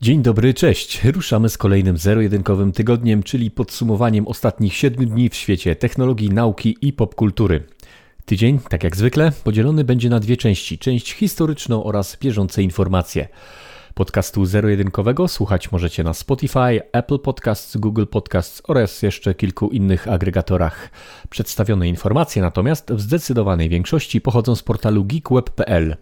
Dzień dobry, cześć. Ruszamy z kolejnym zero-jedynkowym tygodniem, czyli podsumowaniem ostatnich siedmiu dni w świecie technologii, nauki i popkultury. Tydzień, tak jak zwykle, podzielony będzie na dwie części: część historyczną oraz bieżące informacje. Podcastu zero-jedynkowego słuchać możecie na Spotify, Apple Podcasts, Google Podcasts oraz jeszcze kilku innych agregatorach. Przedstawione informacje natomiast w zdecydowanej większości pochodzą z portalu geekweb.pl.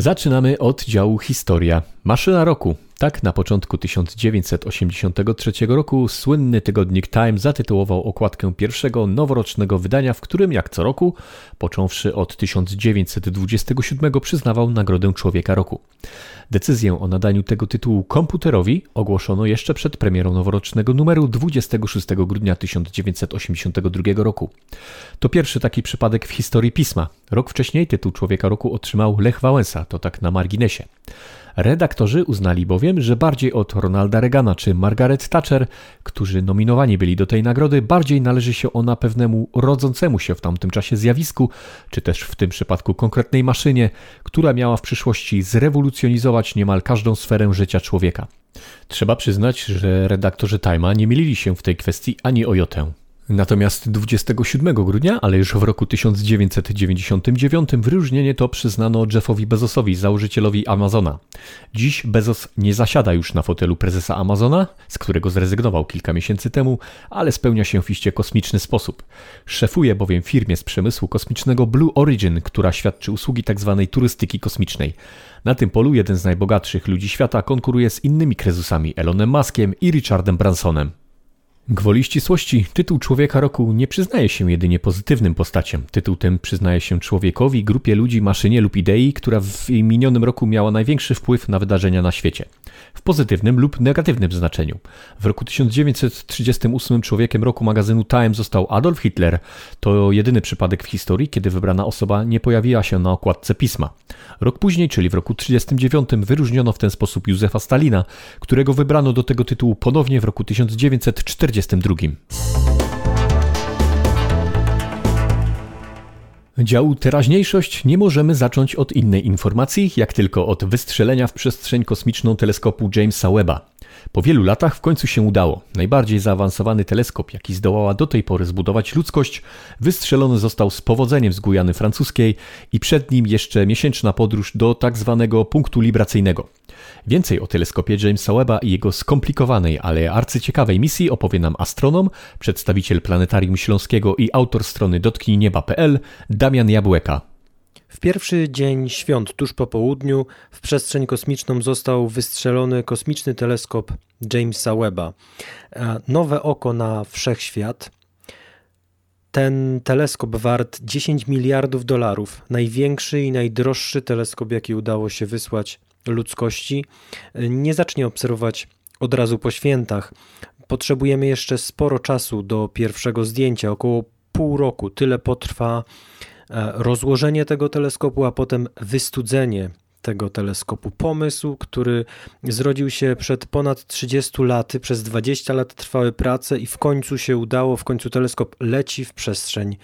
Zaczynamy od działu Historia. Maszyna roku. Tak na początku 1983 roku słynny tygodnik Time zatytułował okładkę pierwszego noworocznego wydania, w którym jak co roku, począwszy od 1927 przyznawał Nagrodę Człowieka Roku. Decyzję o nadaniu tego tytułu komputerowi ogłoszono jeszcze przed premierą noworocznego numeru 26 grudnia 1982 roku. To pierwszy taki przypadek w historii pisma. Rok wcześniej tytuł Człowieka Roku otrzymał Lech Wałęsa, to tak na marginesie. Redaktorzy uznali bowiem, że bardziej od Ronalda Reagana czy Margaret Thatcher, którzy nominowani byli do tej nagrody, bardziej należy się ona pewnemu rodzącemu się w tamtym czasie zjawisku, czy też w tym przypadku konkretnej maszynie, która miała w przyszłości zrewolucjonizować niemal każdą sferę życia człowieka. Trzeba przyznać, że redaktorzy Time'a nie mylili się w tej kwestii ani o jotę. Natomiast 27 grudnia, ale już w roku 1999 wyróżnienie to przyznano Jeffowi Bezosowi, założycielowi Amazona. Dziś Bezos nie zasiada już na fotelu prezesa Amazona, z którego zrezygnował kilka miesięcy temu, ale spełnia się w iście kosmiczny sposób. Szefuje bowiem firmie z przemysłu kosmicznego Blue Origin, która świadczy usługi tzw. Tak turystyki kosmicznej. Na tym polu jeden z najbogatszych ludzi świata konkuruje z innymi krezusami Elonem Muskiem i Richardem Bransonem. Gwoli ścisłości, tytuł Człowieka Roku nie przyznaje się jedynie pozytywnym postaciom. Tytuł ten przyznaje się człowiekowi, grupie ludzi, maszynie lub idei, która w minionym roku miała największy wpływ na wydarzenia na świecie. W pozytywnym lub negatywnym znaczeniu. W roku 1938 człowiekiem roku magazynu Time został Adolf Hitler. To jedyny przypadek w historii, kiedy wybrana osoba nie pojawiła się na okładce pisma. Rok później, czyli w roku 1939, wyróżniono w ten sposób Józefa Stalina, którego wybrano do tego tytułu ponownie w roku 1940. 2022. Działu teraźniejszość nie możemy zacząć od innej informacji, jak tylko od wystrzelenia w przestrzeń kosmiczną teleskopu Jamesa Webba. Po wielu latach w końcu się udało. Najbardziej zaawansowany teleskop, jaki zdołała do tej pory zbudować ludzkość, wystrzelony został z powodzeniem z Gujany Francuskiej i przed nim jeszcze miesięczna podróż do tak zwanego punktu libracyjnego. Więcej o teleskopie Jamesa Webba i jego skomplikowanej, ale arcyciekawej misji opowie nam astronom, przedstawiciel Planetarium Śląskiego i autor strony dotknijnieba.pl Damian Jabłeka. W pierwszy dzień świąt, tuż po południu, w przestrzeń kosmiczną został wystrzelony kosmiczny teleskop Jamesa Webba. E, nowe oko na wszechświat. Ten teleskop wart 10 miliardów dolarów, największy i najdroższy teleskop, jaki udało się wysłać ludzkości, e, nie zacznie obserwować od razu po świętach. Potrzebujemy jeszcze sporo czasu do pierwszego zdjęcia, około pół roku. Tyle potrwa rozłożenie tego teleskopu, a potem wystudzenie tego teleskopu. Pomysł, który zrodził się przed ponad 30 laty, przez 20 lat trwały prace i w końcu się udało, w końcu teleskop leci w przestrzeń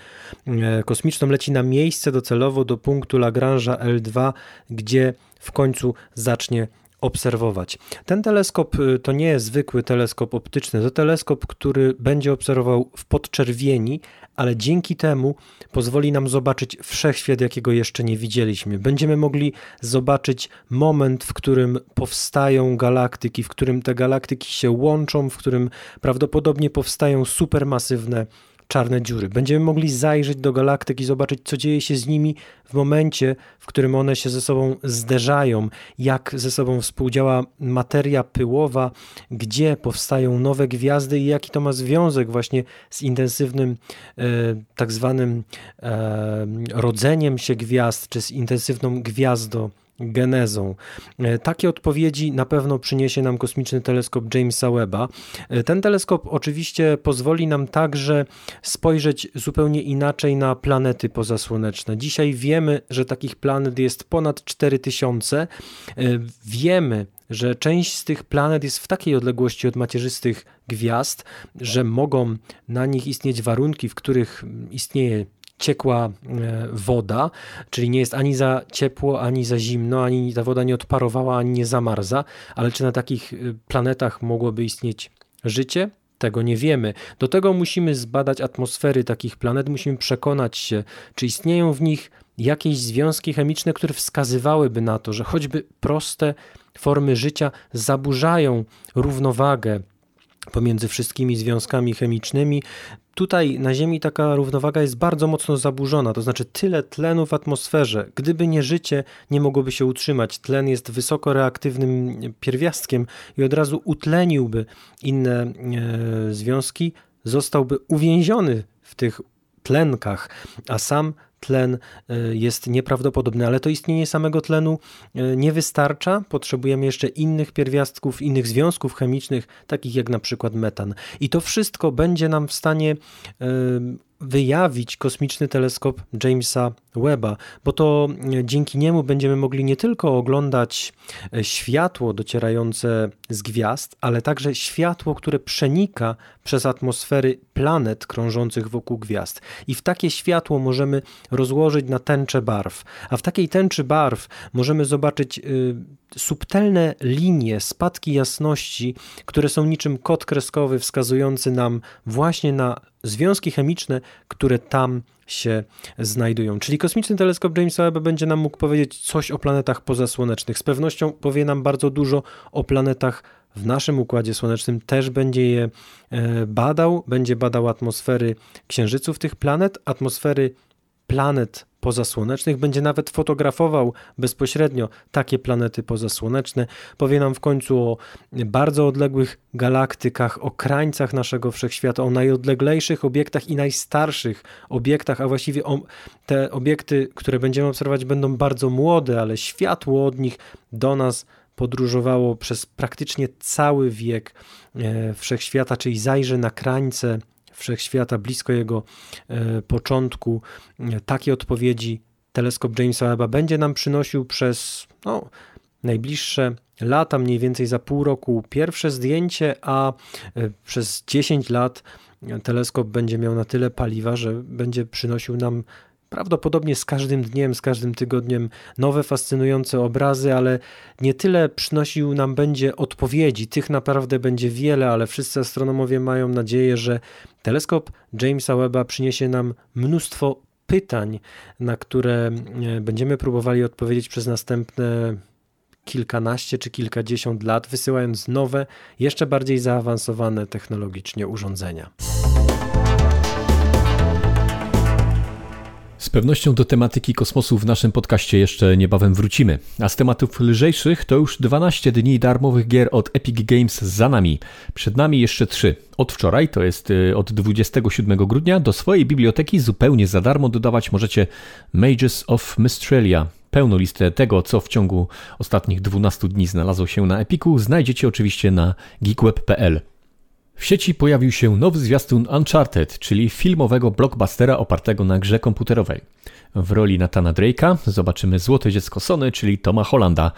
e, kosmiczną, leci na miejsce docelowo do punktu Lagrange'a L2, gdzie w końcu zacznie obserwować. Ten teleskop y, to nie jest zwykły teleskop optyczny, to teleskop, który będzie obserwował w podczerwieni, ale dzięki temu pozwoli nam zobaczyć wszechświat, jakiego jeszcze nie widzieliśmy. Będziemy mogli zobaczyć moment, w którym powstają galaktyki, w którym te galaktyki się łączą, w którym prawdopodobnie powstają supermasywne czarne dziury. Będziemy mogli zajrzeć do galaktyk i zobaczyć, co dzieje się z nimi w momencie, w którym one się ze sobą zderzają, jak ze sobą współdziała materia pyłowa, gdzie powstają nowe gwiazdy i jaki to ma związek właśnie z intensywnym e, tak zwanym e, rodzeniem się gwiazd, czy z intensywną gwiazdą genezą. E, takie odpowiedzi na pewno przyniesie nam kosmiczny teleskop Jamesa Webba. E, ten teleskop oczywiście pozwoli nam także spojrzeć zupełnie inaczej na planety pozasłoneczne. Dzisiaj wiemy, że takich planet jest ponad 4000. E, wiemy, że część z tych planet jest w takiej odległości od macierzystych gwiazd, że mogą na nich istnieć warunki, w których istnieje ciekła woda, czyli nie jest ani za ciepło, ani za zimno, ani ta woda nie odparowała, ani nie zamarza, ale czy na takich planetach mogłoby istnieć życie? Tego nie wiemy. Do tego musimy zbadać atmosfery takich planet, musimy przekonać się, czy istnieją w nich jakieś związki chemiczne, które wskazywałyby na to, że choćby proste formy życia zaburzają równowagę pomiędzy wszystkimi związkami chemicznymi. Tutaj na Ziemi taka równowaga jest bardzo mocno zaburzona, to znaczy tyle tlenu w atmosferze. Gdyby nie życie, nie mogłoby się utrzymać. Tlen jest wysoko reaktywnym pierwiastkiem i od razu utleniłby inne e, związki, zostałby uwięziony w tych tlenkach, a sam tlen e, jest nieprawdopodobny, ale to istnienie samego tlenu e, nie wystarcza. Potrzebujemy jeszcze innych pierwiastków, innych związków chemicznych, takich jak na przykład metan. I to wszystko będzie nam w stanie e, wyjawić kosmiczny teleskop Jamesa Webba, bo to e, dzięki niemu będziemy mogli nie tylko oglądać e, światło docierające z gwiazd, ale także światło, które przenika przez atmosfery planet krążących wokół gwiazd. I w takie światło możemy rozłożyć na tęczę barw, a w takiej tęczy barw możemy zobaczyć y, subtelne linie, spadki jasności, które są niczym kod kreskowy wskazujący nam właśnie na związki chemiczne, które tam się znajdują. Czyli kosmiczny teleskop Jamesa Webb będzie nam mógł powiedzieć coś o planetach pozasłonecznych. Z pewnością powie nam bardzo dużo o planetach w naszym układzie słonecznym, też będzie je e, badał, będzie badał atmosfery księżyców tych planet, atmosfery planet pozasłonecznych, będzie nawet fotografował bezpośrednio takie planety pozasłoneczne. Powie nam w końcu o bardzo odległych galaktykach, o krańcach naszego wszechświata, o najodleglejszych obiektach i najstarszych obiektach, a właściwie te obiekty, które będziemy obserwować, będą bardzo młode, ale światło od nich do nas podróżowało przez praktycznie cały wiek e, wszechświata, czyli zajrzy na krańce wszechświata, blisko jego e, początku. Takie odpowiedzi teleskop Jamesa Webba będzie nam przynosił przez no, najbliższe lata, mniej więcej za pół roku pierwsze zdjęcie, a e, przez 10 lat teleskop będzie miał na tyle paliwa, że będzie przynosił nam prawdopodobnie z każdym dniem, z każdym tygodniem nowe, fascynujące obrazy, ale nie tyle przynosił nam będzie odpowiedzi, tych naprawdę będzie wiele, ale wszyscy astronomowie mają nadzieję, że teleskop Jamesa Webba przyniesie nam mnóstwo pytań, na które e, będziemy próbowali odpowiedzieć przez następne kilkanaście czy kilkadziesiąt lat, wysyłając nowe, jeszcze bardziej zaawansowane technologicznie urządzenia. Pewnością do tematyki kosmosu w naszym podcaście jeszcze niebawem wrócimy. A z tematów lżejszych to już 12 dni darmowych gier od Epic Games za nami. Przed nami jeszcze 3. Od wczoraj, to jest y, od 27 grudnia, do swojej biblioteki zupełnie za darmo dodawać możecie Mages of Mystralia. Pełną listę tego, co w ciągu ostatnich 12 dni znalazło się na Epiku, znajdziecie oczywiście na geekweb.pl. W sieci pojawił się nowy zwiastun Uncharted, czyli filmowego blockbustera opartego na grze komputerowej. W roli Natana Drake'a zobaczymy złote dziecko Sony, czyli Toma Hollanda,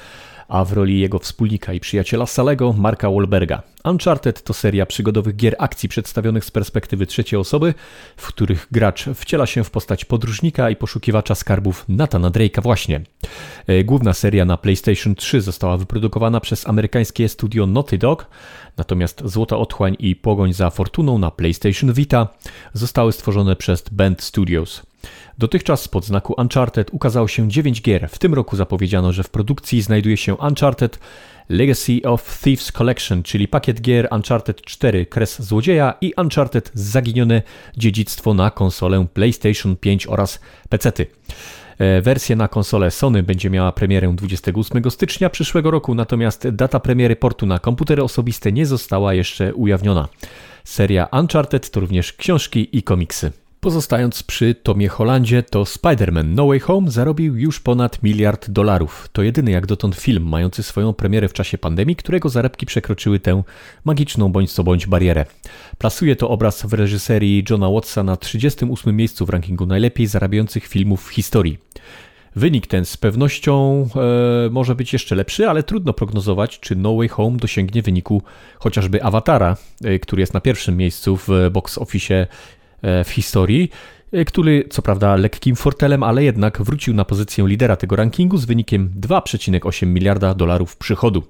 a w roli jego wspólnika i przyjaciela Salego, Marka Wahlberga. Uncharted to seria przygodowych gier akcji przedstawionych z perspektywy trzeciej osoby, w których gracz wciela się w postać podróżnika i poszukiwacza skarbów Nathana Drake'a właśnie. E, główna seria na PlayStation 3 została wyprodukowana przez amerykańskie studio Naughty Dog, natomiast Złota Otchłań i Pogoń za Fortuną na PlayStation Vita zostały stworzone przez Band Studios. Dotychczas pod znaku Uncharted ukazało się 9 gier. W tym roku zapowiedziano, że w produkcji znajduje się Uncharted Legacy of Thieves Collection, czyli pakiet gier Uncharted 4 Kres Złodzieja i Uncharted Zaginione Dziedzictwo na konsolę PlayStation 5 oraz PC-ty. E, wersja na konsolę Sony będzie miała premierę 28 stycznia przyszłego roku, natomiast data premiery portu na komputery osobiste nie została jeszcze ujawniona. Seria Uncharted to również książki i komiksy. Pozostając przy Tomie Hollandzie, to Spider-Man No Way Home zarobił już ponad miliard dolarów. To jedyny jak dotąd film mający swoją premierę w czasie pandemii, którego zarobki przekroczyły tę magiczną bądź co bądź barierę. Plasuje to obraz w reżyserii Johna Watsa na 38 miejscu w rankingu najlepiej zarabiających filmów w historii. Wynik ten z pewnością e, może być jeszcze lepszy, ale trudno prognozować, czy No Way Home dosięgnie wyniku chociażby Awatara, e, który jest na pierwszym miejscu w box office w historii. e, który co prawda lekkim fortelem, ale jednak wrócił na pozycję lidera tego rankingu z wynikiem 2,8 miliarda dolarów przychodu.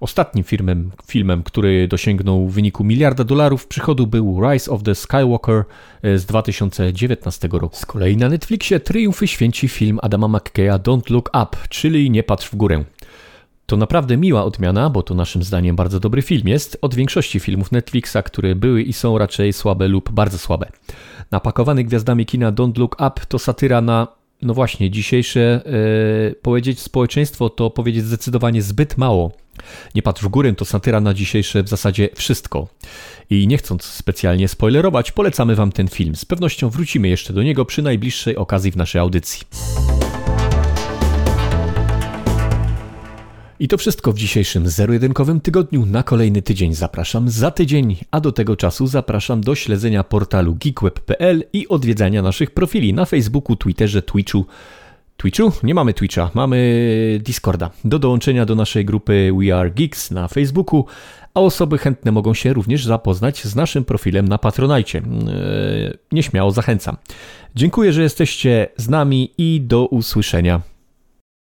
Ostatnim filmem, filmem, który dosięgnął wyniku miliarda dolarów przychodu był Rise of the Skywalker e, z 2019 roku. Z kolei na Netflixie triumfy święci film Adama McKeya Don't Look Up, czyli Nie patrz w górę. To naprawdę miła odmiana, bo to naszym zdaniem bardzo dobry film jest, od większości filmów Netflixa, które były i są raczej słabe lub bardzo słabe. Napakowany gwiazdami kina Don't Look Up to satyra na, no właśnie, dzisiejsze, yy, powiedzieć społeczeństwo to powiedzieć zdecydowanie zbyt mało. Nie patrz w górę to satyra na dzisiejsze w zasadzie wszystko. I nie chcąc specjalnie spoilerować, polecamy Wam ten film. Z pewnością wrócimy jeszcze do niego przy najbliższej okazji w naszej audycji. I to wszystko w dzisiejszym zero-jedynkowym tygodniu. Na kolejny tydzień zapraszam za tydzień, a do tego czasu zapraszam do śledzenia portalu geekweb.pl i odwiedzania naszych profili na Facebooku, Twitterze, Twitchu. Twitchu? Nie mamy Twitcha, mamy Discorda. Do dołączenia do naszej grupy We Are Geeks na Facebooku, a osoby chętne mogą się również zapoznać z naszym profilem na Patronajcie. Eee, nieśmiało zachęcam. Dziękuję, że jesteście z nami i do usłyszenia.